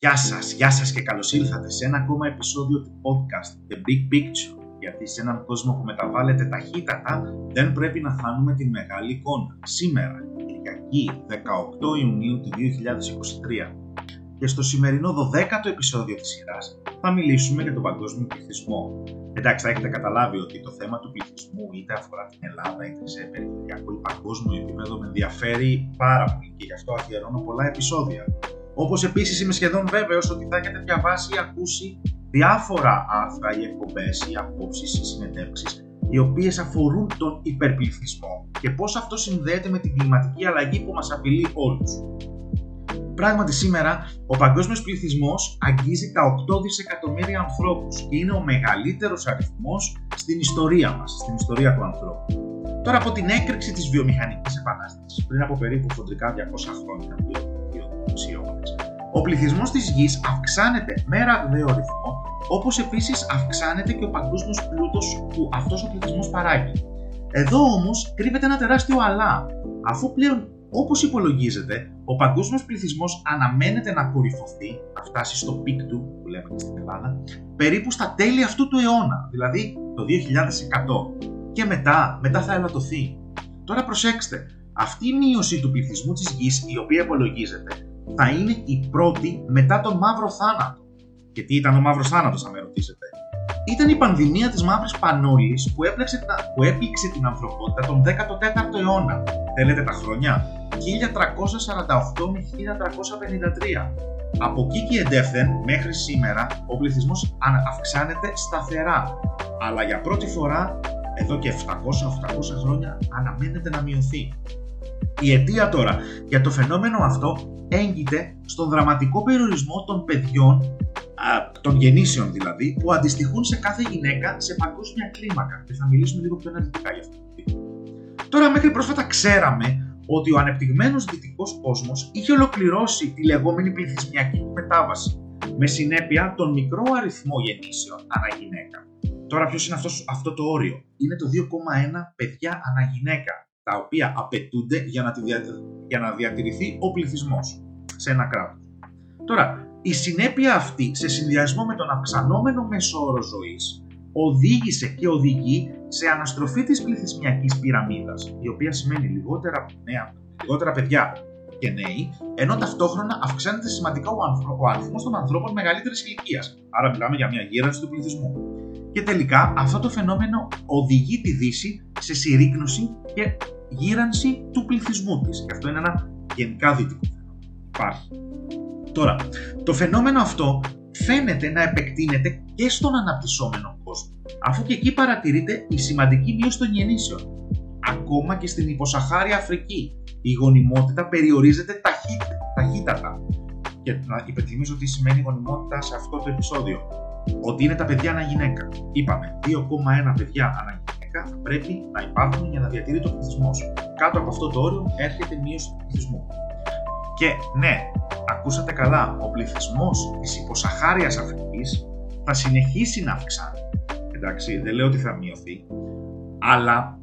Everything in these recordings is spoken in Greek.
Γεια σας, γεια σας και καλώς ήρθατε σε ένα ακόμα επεισόδιο του podcast The Big Picture γιατί σε έναν κόσμο που μεταβάλλεται ταχύτατα δεν πρέπει να χάνουμε την μεγάλη εικόνα. Σήμερα, Κυριακή 18 Ιουνίου του 2023 και στο σημερινό 12ο επεισόδιο της σειράς θα μιλήσουμε για τον παγκόσμιο πληθυσμό. Εντάξει, θα έχετε καταλάβει ότι το θέμα του πληθυσμού είτε αφορά την Ελλάδα είτε σε περιφερειακό ή παγκόσμιο επίπεδο με ενδιαφέρει πάρα πολύ και γι' αυτό αφιερώνω πολλά επεισόδια. Όπως επίσης είμαι σχεδόν βέβαιος ότι θα έχετε διαβάσει ή ακούσει διάφορα άρθρα ή εκπομπές ή απόψεις ή συνεντεύξεις οι οποίες αφορούν τον υπερπληθυσμό και πώς αυτό συνδέεται με την κλιματική αλλαγή που μας απειλεί όλους. Πράγματι σήμερα ο παγκόσμιος πληθυσμός αγγίζει τα 8 δισεκατομμύρια ανθρώπους και είναι ο μεγαλύτερος αριθμός στην ιστορία μας, στην ιστορία του ανθρώπου. Τώρα από την έκρηξη της βιομηχανικής επανάστασης πριν από περίπου φοντρικά 200 χρόνια, 2 αιώνες, ο πληθυσμός της γης αυξάνεται με ραγδαίο ρυθμό, όπως επίσης αυξάνεται και ο παγκόσμιος πλούτος που αυτός ο πληθυσμός παράγει. Εδώ όμως κρύβεται ένα τεράστιο αλλά, αφού πλέον Όπως υπολογίζεται, ο παγκόσμιος πληθυσμός αναμένεται να κορυφωθεί, να φτάσει στο peak του, που λέμε και στην Ελλάδα, περίπου στα τέλη αυτού του αιώνα, δηλαδή το 2100. Και μετά, μετά θα ελαττωθεί. Τώρα προσέξτε, αυτή η μείωση του πληθυσμού της γης, η οποία υπολογίζεται, θα είναι η πρώτη μετά τον μαύρο θάνατο. Και τι ήταν ο μαύρος θάνατος, θα με ρωτήσετε; Ήταν η πανδημία της μαύρης πανόλης που, έπλεξε, που έπληξε την ανθρωπότητα τον 14ο αιώνα. Θέλετε τα χρόνια; 1348 με 1353. Από εκεί και εντεύθεν μέχρι σήμερα ο πληθυσμός αυξάνεται σταθερά. Αλλά για πρώτη φορά εδώ και 700-800 χρόνια αναμένεται να μειωθεί. Η αιτία τώρα για το φαινόμενο αυτό έγκυται στον δραματικό περιορισμό των παιδιών, των γεννήσεων δηλαδή, που αντιστοιχούν σε κάθε γυναίκα σε παγκόσμια κλίμακα. Και θα μιλήσουμε λίγο πιο αναλυτικά γι' αυτό. Τώρα μέχρι πρόσφατα ξέραμε ότι ο ανεπτυγμένος δυτικός κόσμος είχε ολοκληρώσει τη λεγόμενη πληθυσμιακή μετάβαση, με συνέπεια τον μικρό αριθμό γεννήσεων ανά γυναίκα. Τώρα ποιος είναι αυτός, αυτό το όριο; Είναι το 2,1 παιδιά ανά γυναίκα, τα οποία απαιτούνται για να, για να διατηρηθεί ο πληθυσμός σε ένα κράτος. Τώρα, η συνέπεια αυτή σε συνδυασμό με τον αυξανόμενο μέσο όρο ζωής οδήγησε και οδηγεί σε αναστροφή της πληθυσμιακής πυραμίδας, η οποία σημαίνει λιγότερα, νέα, λιγότερα παιδιά και νέοι, ενώ ταυτόχρονα αυξάνεται σημαντικά ο, άνθρω, ο αριθμός των ανθρώπων μεγαλύτερης ηλικίας. Άρα μιλάμε για μια γύρανση του πληθυσμού. Και τελικά αυτό το φαινόμενο οδηγεί τη Δύση σε συρρήκνωση και γύρανση του πληθυσμού της. Και αυτό είναι ένα γενικά δυτικό φαινόμενο. Υπάρχει. Τώρα, το φαινόμενο αυτό φαίνεται να επεκτείνεται και στον αναπτυσσόμενο κόσμο, αφού και εκεί παρατηρείται η σημαντική μείωση των γεννήσεων. Ακόμα και στην υποσαχάρια Αφρική, η γονιμότητα περιορίζεται ταχύτατα. Και να υπενθυμίσω τι σημαίνει γονιμότητα σε αυτό το επεισόδιο. Ότι είναι τα παιδιά ανά γυναίκα. Είπαμε, 2,1 παιδιά ανά γυναίκα θα πρέπει να υπάρχουν για να διατηρείται ο πληθυσμός. Κάτω από αυτό το όριο έρχεται η μείωση του πληθυσμού. Και ναι, ακούσατε καλά, ο πληθυσμός της υποσαχάριας Αφρικής θα συνεχίσει να αυξάνει. Εντάξει, δεν λέω ότι θα μειωθεί, αλλά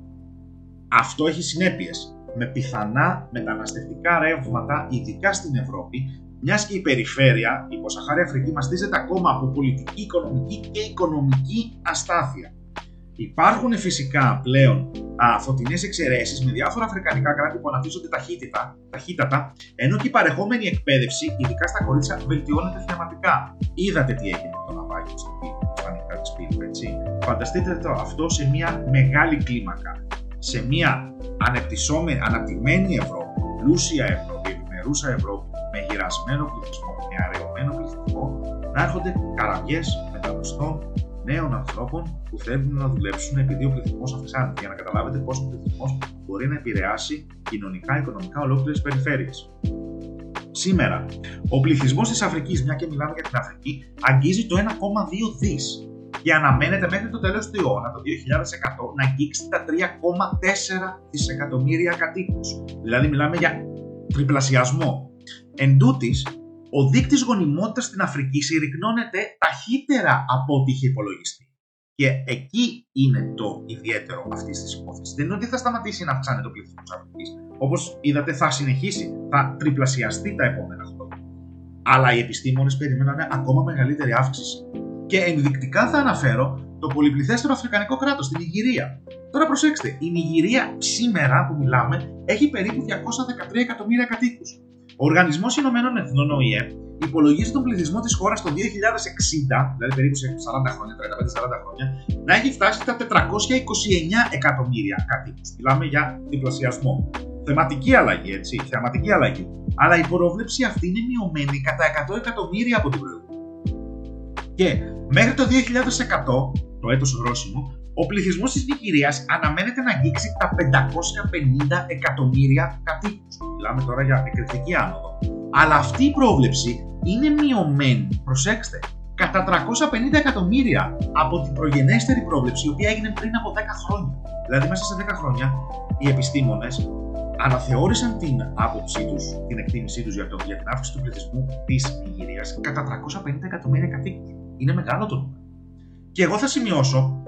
αυτό έχει συνέπειες με πιθανά μεταναστευτικά ρεύματα, ειδικά στην Ευρώπη, μιας και η περιφέρεια, η υποσαχάρια Αφρική, μαστίζεται ακόμα από πολιτική, οικονομική και οικονομική αστάθεια. Υπάρχουν φυσικά πλέον α, φωτεινές εξαιρέσεις με διάφορα αφρικανικά κράτη που αναπτύσσονται ταχύτητα, ταχύτατα, ενώ και η παρεχόμενη εκπαίδευση, ειδικά στα κορίτσια, βελτιώνεται θεαματικά. Είδατε τι έγινε με το ναυάγιο στα νυχτά της πύλη, έτσι. Φανταστείτε το αυτό σε μια μεγάλη κλίμακα. Σε μια ανεπτυσσόμενη, αναπτυγμένη Ευρώπη, πλούσια Ευρώπη, επιμερούσα Ευρώπη, με γυρασμένο πληθυσμό, με αραιωμένο πληθυσμό, να έρχονται καραβιές μεταναστών νέων ανθρώπων που θέλουν να δουλέψουν επειδή ο πληθυσμός αυξάνεται. Για να καταλάβετε πώς ο πληθυσμός μπορεί να επηρεάσει κοινωνικά, οικονομικά ολόκληρες περιφέρειες. Σήμερα, ο πληθυσμός της Αφρικής, μια και μιλάμε για την Αφρική, αγγίζει το 1,2 δις και αναμένεται μέχρι το τέλος του αιώνα, το 2100, να αγγίξει τα 3,4 δισεκατομμύρια κατοίκους. Δηλαδή, μιλάμε για τριπλασιασμό. Εν τούτης, ο δείκτης γονιμότητας στην Αφρική συρρυκνώνεται ταχύτερα από ό,τι είχε υπολογιστεί. Και εκεί είναι το ιδιαίτερο αυτής της υπόθεσης. Δεν είναι ότι θα σταματήσει να αυξάνεται το πληθυσμό της Αφρικής. Όπως είδατε, θα συνεχίσει, θα τριπλασιαστεί τα επόμενα χρόνια. Αλλά οι επιστήμονες περιμένανε ακόμα μεγαλύτερη αύξηση. Και ενδεικτικά θα αναφέρω το πολυπληθέστερο Αφρικανικό κράτος, την Ιγυρία. Τώρα προσέξτε, η Νιγηρία σήμερα που μιλάμε έχει περίπου 213 εκατομμύρια κατοίκους. Ο Οργανισμός Ηνωμένων Εθνών, ΟΗΕ, υπολογίζει τον πληθυσμό της χώρας το 2060, δηλαδή περίπου σε 40 χρόνια, 35-40 χρόνια, να έχει φτάσει στα 429 εκατομμύρια κατοίκους. Μιλάμε για διπλασιασμό. Θεματική αλλαγή, έτσι, θεματική αλλαγή. Αλλά η πρόβλεψη αυτή είναι μειωμένη κατά 100 εκατομμύρια από την προηγούμενη. Και μέχρι το 2100, το έτος ορόσημο, ο πληθυσμός της Νιγηρίας αναμένεται να αγγίξει τα 550 εκατομμύρια κατοίκους. Μιλάμε τώρα για εκρηκτική άνοδο. Αλλά αυτή η πρόβλεψη είναι μειωμένη, προσέξτε, κατά 350 εκατομμύρια από την προγενέστερη πρόβλεψη, η οποία έγινε πριν από 10 χρόνια. Δηλαδή, μέσα σε 10 χρόνια, οι επιστήμονες αναθεώρησαν την άποψή τους, την εκτίμησή τους για, για την αύξηση του πληθυσμού της Νιγηρία κατά 350 εκατομμύρια κατοίκους. Είναι μεγάλο το νούμερο. Και εγώ θα σημειώσω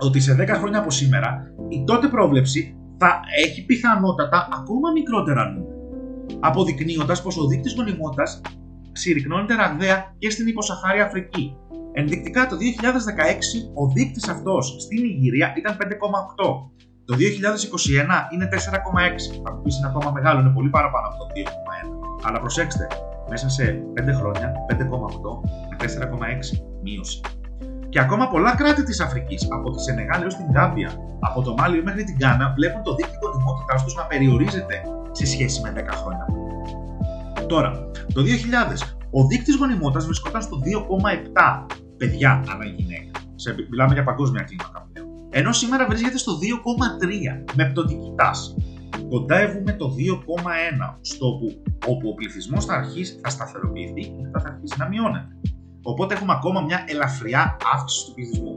ότι σε 10 χρόνια από σήμερα η τότε πρόβλεψη θα έχει πιθανότατα ακόμα μικρότερα νούμερα. Αποδεικνύοντας πως ο δείκτης γονιμότητας συρρυκνώνεται ραγδαία και στην υποσαχάρια Αφρική. Ενδεικτικά το 2016 ο δείκτης αυτός στην Ιγυρία ήταν 5,8. Το 2021 είναι 4,6. Θα μου πεις είναι ακόμα μεγάλο, είναι πολύ παραπάνω από το 2,1. Αλλά προσέξτε, μέσα σε 5 χρόνια 5,8 με 4,6 μείωση. Και ακόμα πολλά κράτη της Αφρικής, από τη Σενεγάλη έω την Γκάμπια, από το Μάλιο μέχρι την Γκάνα, βλέπουν το δίκτυο γονιμότητά του να περιορίζεται σε σχέση με 10 χρόνια. Τώρα, το 2000, ο δείκτης γονιμότητας βρισκόταν στο 2,7 παιδιά ανά γυναίκα. Σε, μιλάμε για παγκόσμια κλίμακα πλέον. Ενώ σήμερα βρίσκεται στο 2,3 με πτωτική τάση. Κοντεύουμε το 2,1 στο που, όπου ο πληθυσμός θα αρχίσει, θα σταθεροποιηθεί και μετά θα αρχίσει να μειώνεται. Οπότε έχουμε ακόμα μια ελαφριά αύξηση του πληθυσμού.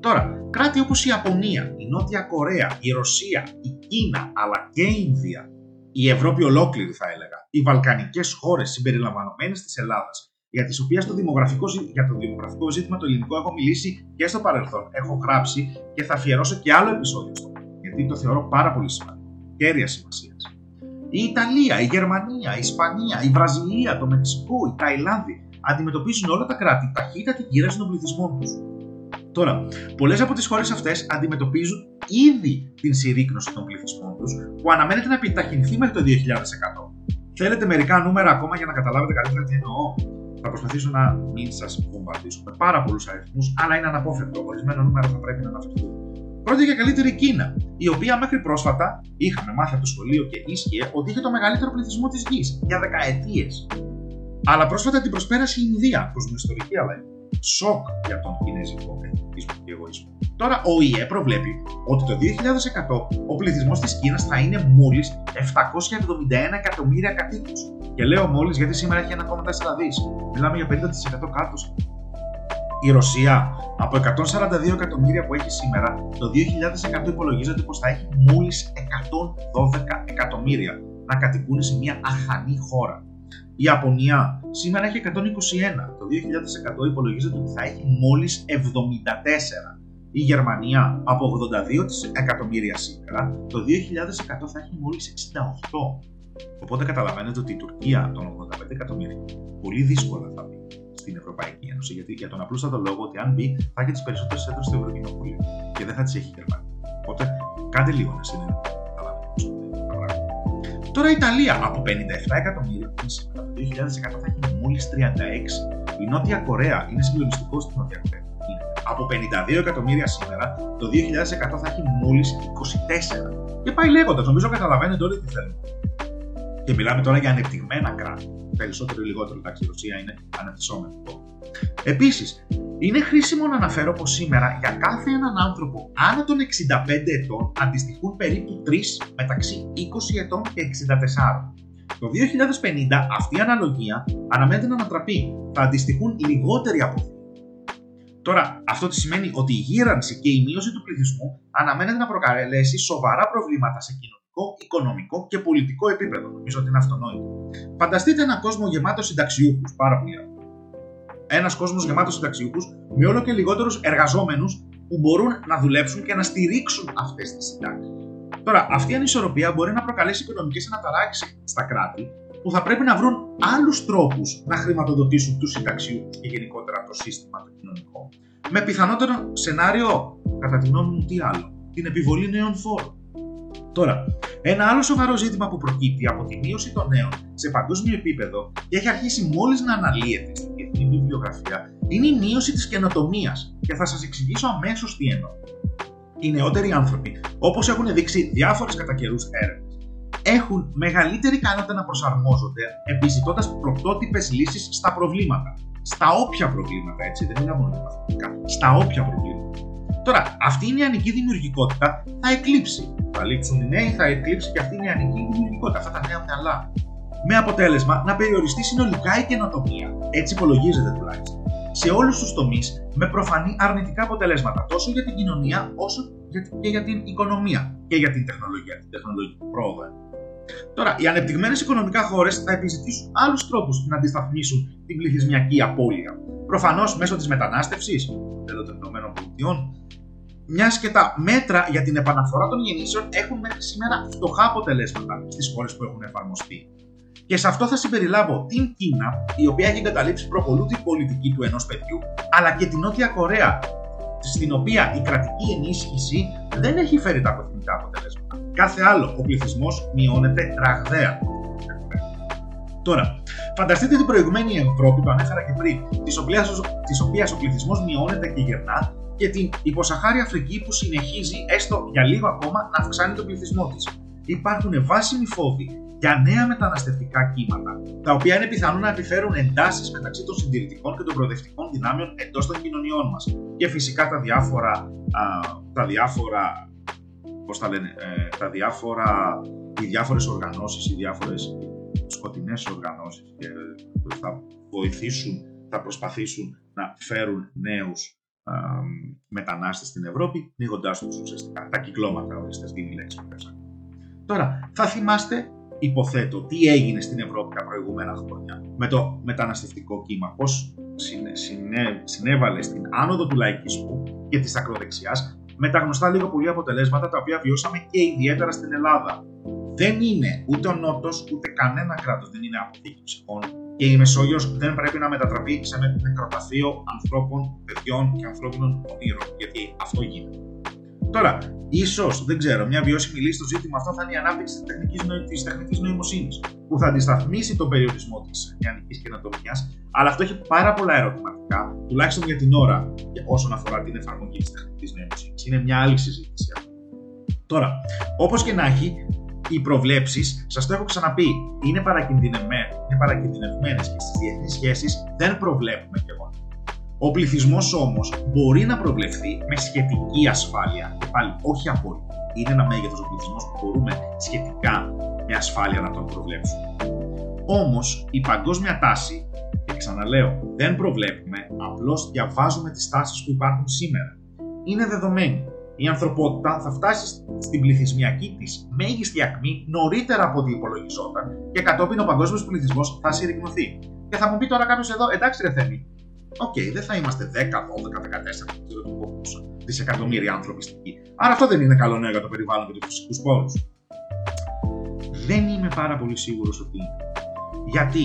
Τώρα, κράτη όπως η Ιαπωνία, η Νότια Κορέα, η Ρωσία, η Κίνα αλλά και η Ινδία, η Ευρώπη ολόκληρη θα έλεγα, οι Βαλκανικές χώρες συμπεριλαμβανομένες της Ελλάδας, για, τις οποίες το δημογραφικό, για το δημογραφικό ζήτημα το ελληνικό έχω μιλήσει και στο παρελθόν, έχω γράψει και θα αφιερώσω και άλλο επεισόδιο στο γιατί το θεωρώ πάρα πολύ σημαντικό, κέρια σημασίας. Η Ιταλία, η Γερμανία, η Ισπανία, η Βραζιλία, το Μεξικό, η Ταϊλάνδη, αντιμετωπίζουν όλα τα κράτη ταχύτατη γύρανση των πληθυσμών τους. Τώρα, πολλές από τις χώρες αυτές αντιμετωπίζουν ήδη την συρρήκνωση των πληθυσμών τους, που αναμένεται να επιταχυνθεί μέχρι το 2100. Θέλετε μερικά νούμερα ακόμα για να καταλάβετε καλύτερα τι εννοώ. Θα προσπαθήσω να μην σας βομβαρδίσω με πάρα πολλούς αριθμούς, αλλά είναι αναπόφευκτο. Ορισμένα νούμερα θα πρέπει να αναφερθούν. Πρώτη και καλύτερη Κίνα, η οποία μέχρι πρόσφατα είχαμε μάθει από το σχολείο και ίσχυε ότι είχε το μεγαλύτερο πληθυσμό της γης για δεκαετίες. Αλλά πρόσφατα την προσπέρασε η Ινδία, ιστορική αλλαγή. Σοκ για τον κινέζικο εθνικισμό και εγωισμό. Τώρα ο ΙΕ προβλέπει ότι το 2100 ο πληθυσμός της Κίνας θα είναι μόλις 771 εκατομμύρια κατοίκους. Και λέω μόλις γιατί σήμερα έχει 1,4 δις. Μιλάμε για 50% κάτω. Η Ρωσία από 142 εκατομμύρια που έχει σήμερα, το 2100 υπολογίζεται πως θα έχει μόλις 112 εκατομμύρια να κατοικούν σε μια αχανή χώρα. Η Ιαπωνία σήμερα έχει 121. Το 2100 υπολογίζεται ότι θα έχει μόλις 74. Η Γερμανία από 82 εκατομμύρια σήμερα, το 2100 θα έχει μόλις 68. Οπότε καταλαβαίνετε ότι η Τουρκία των 85 εκατομμύρια πολύ δύσκολα θα μπει στην Ευρωπαϊκή Ένωση. Γιατί για τον απλούστατο λόγο ότι αν μπει θα έχει τις περισσότερες έδρε στο Ευρωκοινοβούλιο και δεν θα τις έχει η Γερμανία. Οπότε κάντε λίγο να συνεννοηθείτε. Τώρα η Ιταλία από 57 εκατομμύρια που σήμερα το 2100 θα έχει μόλις 36. Η Νότια Κορέα είναι συγκλονιστικό στην Νότιας Κορέας. Από 52 εκατομμύρια σήμερα το 2100 θα έχει μόλις 24. Και πάει λέγοντας, νομίζω καταλαβαίνετε όλοι τι θέλουν. Και μιλάμε τώρα για ανεπτυγμένα κράτη. Περισσότερο ή λιγότερο, εντάξει, η Ρωσία είναι αναπτυσσόμενη. Επίσης, είναι χρήσιμο να αναφέρω πως σήμερα για κάθε έναν άνθρωπο άνω των 65 ετών αντιστοιχούν περίπου 3 μεταξύ 20 ετών και 64. Το 2050 αυτή η αναλογία αναμένεται να ανατραπεί. Θα αντιστοιχούν λιγότεροι από Τώρα, αυτό τι σημαίνει ότι η γύρανση και η μείωση του πληθυσμού αναμένεται να προκαλέσει σοβαρά προβλήματα σε κοινωνικό, οικονομικό και πολιτικό επίπεδο. Νομίζω ότι είναι αυτονόητο. Φανταστείτε έναν κόσμο γεμάτος συνταξιούχους, πάρα πολύ ένας κόσμος γεμάτος συνταξιούχους με όλο και λιγότερους εργαζόμενους που μπορούν να δουλέψουν και να στηρίξουν αυτές τις συντάξεις. Τώρα, αυτή η ανισορροπία μπορεί να προκαλέσει οικονομικές αναταράξεις στα κράτη που θα πρέπει να βρουν άλλους τρόπους να χρηματοδοτήσουν τους συνταξιούχου και γενικότερα το σύστημα το κοινωνικό. Με πιθανότερο σενάριο, κατά τη γνώμη μου, τι άλλο, την επιβολή νέων φόρων. Τώρα, ένα άλλο σοβαρό ζήτημα που προκύπτει από τη μείωση των νέων σε παγκόσμιο επίπεδο και έχει αρχίσει μόλις να αναλύεται στην διεθνή βιβλιογραφία είναι η μείωση της καινοτομίας. Και θα σας εξηγήσω αμέσως τι εννοώ. Οι νεότεροι άνθρωποι, όπως έχουν δείξει διάφορες κατά καιρούς έρευνες, έχουν μεγαλύτερη ικανότητα να προσαρμόζονται επιζητώντας πρωτότυπες λύσεις στα προβλήματα. Στα όποια προβλήματα, έτσι, δεν είναι μόνο τα μαθηματικά. Στα όποια προβλήματα. Τώρα, αυτή η νεανική δημιουργικότητα θα εκλείψει. Θα λείψουν οι νέοι, θα εκλείψει και αυτή η νεανική δημιουργικότητα, αυτά τα νέα μυαλά. Με αποτέλεσμα να περιοριστεί συνολικά η καινοτομία. Έτσι υπολογίζεται τουλάχιστον. Σε όλους τους τομείς με προφανή αρνητικά αποτελέσματα τόσο για την κοινωνία όσο και για την οικονομία και για την τεχνολογία, την τεχνολογική πρόοδο. Τώρα, οι ανεπτυγμένες οικονομικά χώρες θα επιζητήσουν άλλους τρόπους να αντισταθμίσουν την πληθυσμιακή απώλεια. Προφανώς μέσω της μετανάστευσης, τέλο των ΗΠΑ, μιας και τα μέτρα για την επαναφορά των γεννήσεων έχουν μέχρι σήμερα φτωχά αποτελέσματα στις χώρες που έχουν εφαρμοστεί. Και σε αυτό θα συμπεριλάβω την Κίνα, η οποία έχει εγκαταλείψει προπολού την πολιτική του ενός παιδιού, αλλά και την Νότια Κορέα, στην οποία η κρατική ενίσχυση δεν έχει φέρει τα αποθυμητά αποτελέσματα. Κάθε άλλο, ο πληθυσμός μειώνεται ραγδαία. Τώρα, φανταστείτε την προηγουμένη Ευρώπη, το ανέφερα και πριν, της οποίας ο πληθυσμός μειώνεται και γερνά, και την υποσαχάρια Αφρική που συνεχίζει έστω για λίγο ακόμα να αυξάνει τον πληθυσμό της. Υπάρχουν βάσιμοι φόβοι για νέα μεταναστευτικά κύματα, τα οποία είναι πιθανό να επιφέρουν εντάσεις μεταξύ των συντηρητικών και των προοδευτικών δυνάμεων εντός των κοινωνιών μας. Και φυσικά τα διάφορα, α, τα διάφορα, πώς τα λένε, ε, τα διάφορα, οι διάφορες οργανώσεις, οι διάφορες σκοτεινές οργανώσεις και θα βοηθήσουν, θα προσπαθήσουν να φέρουν νέους μετανάστες στην Ευρώπη, πνίγοντάς τους ουσιαστικά τα κυκλώματα, ορίστε, αυτή είναι η λέξη που Τώρα, θα θυμάστε, υποθέτω, τι έγινε στην Ευρώπη τα προηγούμενα χρόνια με το μεταναστευτικό κύμα, πώς συνέβαλε στην άνοδο του λαϊκισμού και της ακροδεξιάς με τα γνωστά λίγο πολύ αποτελέσματα τα οποία βιώσαμε και ιδιαίτερα στην Ελλάδα. Δεν είναι ούτε ο Νότος ούτε κανένα κράτος δεν είναι αποθήκη ψυχών και η Μεσόγειος δεν πρέπει να μετατραπεί σε νεκροταφείο ανθρώπων, παιδιών και ανθρώπινων ονείρων, γιατί αυτό γίνεται. Τώρα, ίσως, δεν ξέρω, μια βιώσιμη λύση στο ζήτημα αυτό θα είναι η ανάπτυξη της τεχνικής της τεχνητής νοημοσύνης, που θα αντισταθμίσει τον περιορισμό της νεανικής καινοτομίας, αλλά αυτό έχει πάρα πολλά ερωτηματικά, τουλάχιστον για την ώρα, όσον αφορά την εφαρμογή της τεχνητή νοημοσύνης. Είναι μια άλλη συζήτηση Τώρα, όπως και να έχει, οι προβλέψεις, σας το έχω ξαναπεί, είναι παρακινδυνευμένες και στις διεθνείς σχέσεις δεν προβλέπουμε γεγονότα. Ο πληθυσμός όμως μπορεί να προβλεφθεί με σχετική ασφάλεια. Και πάλι, όχι απόλυτα. Είναι ένα μέγεθος ο πληθυσμός που μπορούμε σχετικά με ασφάλεια να τον προβλέψουμε. Όμως η παγκόσμια τάση, και ξαναλέω, δεν προβλέπουμε, απλώς διαβάζουμε τις τάσεις που υπάρχουν σήμερα. Είναι δεδομένη η ανθρωπότητα θα φτάσει στην πληθυσμιακή της μέγιστη ακμή νωρίτερα από ό,τι υπολογιζόταν και κατόπιν ο παγκόσμιος πληθυσμός θα συρρυκνωθεί. Και θα μου πει τώρα κάποιος εδώ, εντάξει, ρε Θέμη, OK, okay, δεν θα είμαστε 10, 12, 14, δισεκατομμύρια άνθρωποι στην γη. Άρα αυτό δεν είναι καλό νέο για το περιβάλλον και τους φυσικούς πόρους. Δεν είμαι πάρα πολύ σίγουρος ότι είναι. Γιατί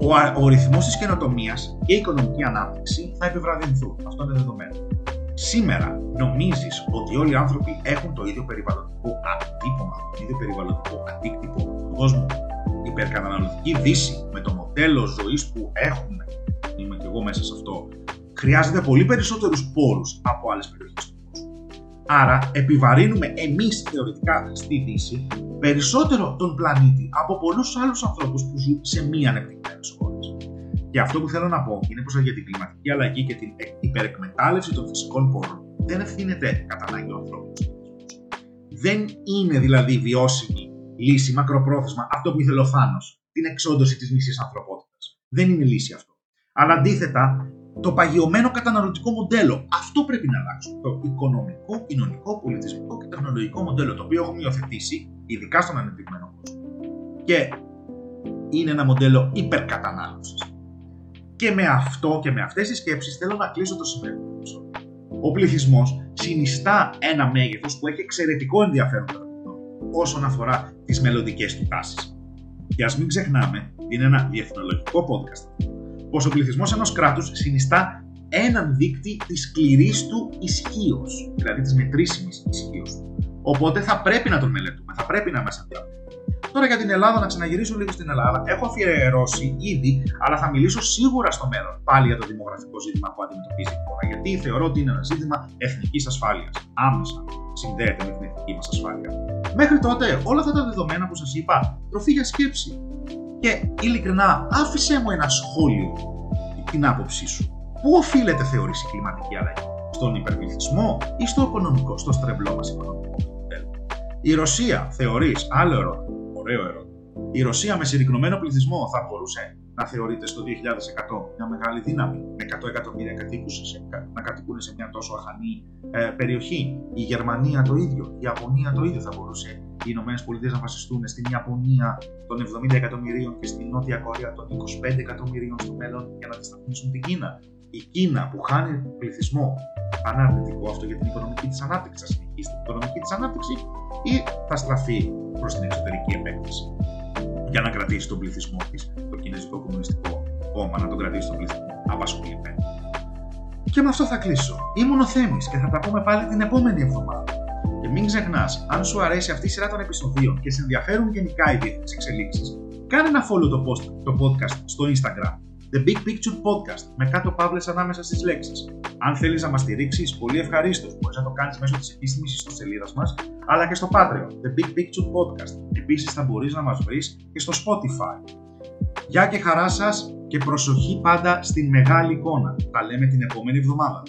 ο, ο ρυθμός της καινοτομίας και η οικονομική ανάπτυξη θα επιβραδυνθούν. Αυτό είναι δεδομένο σήμερα νομίζεις ότι όλοι οι άνθρωποι έχουν το ίδιο περιβαλλοντικό αντίπομα, το ίδιο περιβαλλοντικό αντίκτυπο στον κόσμο, η υπερκαταναλωτική δύση με το μοντέλο ζωής που έχουμε, είμαι και εγώ μέσα σε αυτό, χρειάζεται πολύ περισσότερους πόρους από άλλες περιοχές του κόσμου. Άρα, επιβαρύνουμε εμείς θεωρητικά στη Δύση περισσότερο τον πλανήτη από πολλούς άλλους ανθρώπους που ζουν σε μη ανεπτυγμένες χώρες. Και αυτό που θέλω να πω είναι πως για την κλιματική αλλαγή και την υπερεκμετάλλευση των φυσικών πόρων δεν ευθύνεται κατά ανάγκη ο ανθρώπινος Δεν είναι δηλαδή βιώσιμη λύση μακροπρόθεσμα αυτό που ήθελε ο Θάνος, την εξόντωση της μισής ανθρωπότητας. Δεν είναι λύση αυτό. Αλλά αντίθετα, το παγιωμένο καταναλωτικό μοντέλο. Αυτό πρέπει να αλλάξουμε. Το οικονομικό, κοινωνικό, πολιτισμικό και τεχνολογικό μοντέλο το οποίο έχουμε υιοθετήσει, ειδικά στον ανεπτυγμένο κόσμο. Και είναι ένα μοντέλο υπερκατανάλωσης. Και με αυτό και με αυτές τις σκέψεις θέλω να κλείσω το σημερινό Ο πληθυσμός συνιστά ένα μέγεθος που έχει εξαιρετικό ενδιαφέρον όσον αφορά τις μελλοντικές του τάσεις. Και ας μην ξεχνάμε, είναι ένα διεθνολογικό podcast, πω ο πληθυσμό ενός κράτους συνιστά έναν δείκτη της σκληρής του ισχύως, δηλαδή της μετρήσιμης ισχύως. Οπότε θα πρέπει να τον μελετούμε, θα πρέπει να είμαστε διάβολοι. Τώρα για την Ελλάδα, να ξαναγυρίσω λίγο στην Ελλάδα. Έχω αφιερώσει ήδη, αλλά θα μιλήσω σίγουρα στο μέλλον πάλι για το δημογραφικό ζήτημα που αντιμετωπίζει η χώρα. Γιατί θεωρώ ότι είναι ένα ζήτημα εθνικής ασφάλειας. Άμεσα συνδέεται με την εθνική μας ασφάλεια. Μέχρι τότε, όλα αυτά τα δεδομένα που σας είπα, τροφή για σκέψη. Και ειλικρινά, άφησέ μου ένα σχόλιο την άποψή σου. Πού οφείλεται, θεωρεί η κλιματική αλλαγή, στον υπερπληθυσμό ή στο οικονομικό, στο στρεβλό μας οικονομικό Η Ρωσία, θεωρεί, άλλο ερώτημα Ωραίο ερώτημα. Η Ρωσία με συρρυκνωμένο πληθυσμό θα μπορούσε να θεωρείται στο 2100 μια μεγάλη δύναμη με 100 εκατομμύρια κατοίκους να κατοικούν σε μια τόσο αχανή ε, περιοχή. Η Γερμανία το ίδιο, η Ιαπωνία το ίδιο θα μπορούσε. Οι Ηνωμένες Πολιτείες να βασιστούν στην Ιαπωνία των 70 εκατομμυρίων και στην Νότια Κορέα των 25 εκατομμυρίων στο μέλλον για να αντισταθμίσουν την Κίνα. Η Κίνα που χάνει πληθυσμό, αναρνητικό αυτό για την οικονομική της ανάπτυξη, θα συνεχίσει την οικονομική της ανάπτυξη ή θα στραφεί προς την εξωτερική επέκταση για να κρατήσει τον πληθυσμό της, το Κινέζικο Κομμουνιστικό Κόμμα, να τον κρατήσει τον πληθυσμό απασχολημένο. Και με αυτό θα κλείσω. Ήμουν ο Θέμης και θα τα πούμε πάλι την επόμενη εβδομάδα. Και μην ξεχνάς, αν σου αρέσει αυτή η σειρά των επεισοδίων και σε ενδιαφέρουν γενικά οι διεθνείς εξελίξεις, κάνε ένα follow το, post, το podcast στο Instagram The Big Picture Podcast με κάτω παύλες ανάμεσα στις λέξεις. Αν θέλεις να μας στηρίξεις, πολύ ευχαρίστως. Μπορείς να το κάνεις μέσω της επίσημης ιστοσελίδας μας, αλλά και στο Patreon, The Big Picture Podcast. Επίσης, θα μπορείς να μας βρεις και στο Spotify. Γεια και χαρά σας και προσοχή πάντα στην μεγάλη εικόνα. Τα λέμε την επόμενη εβδομάδα.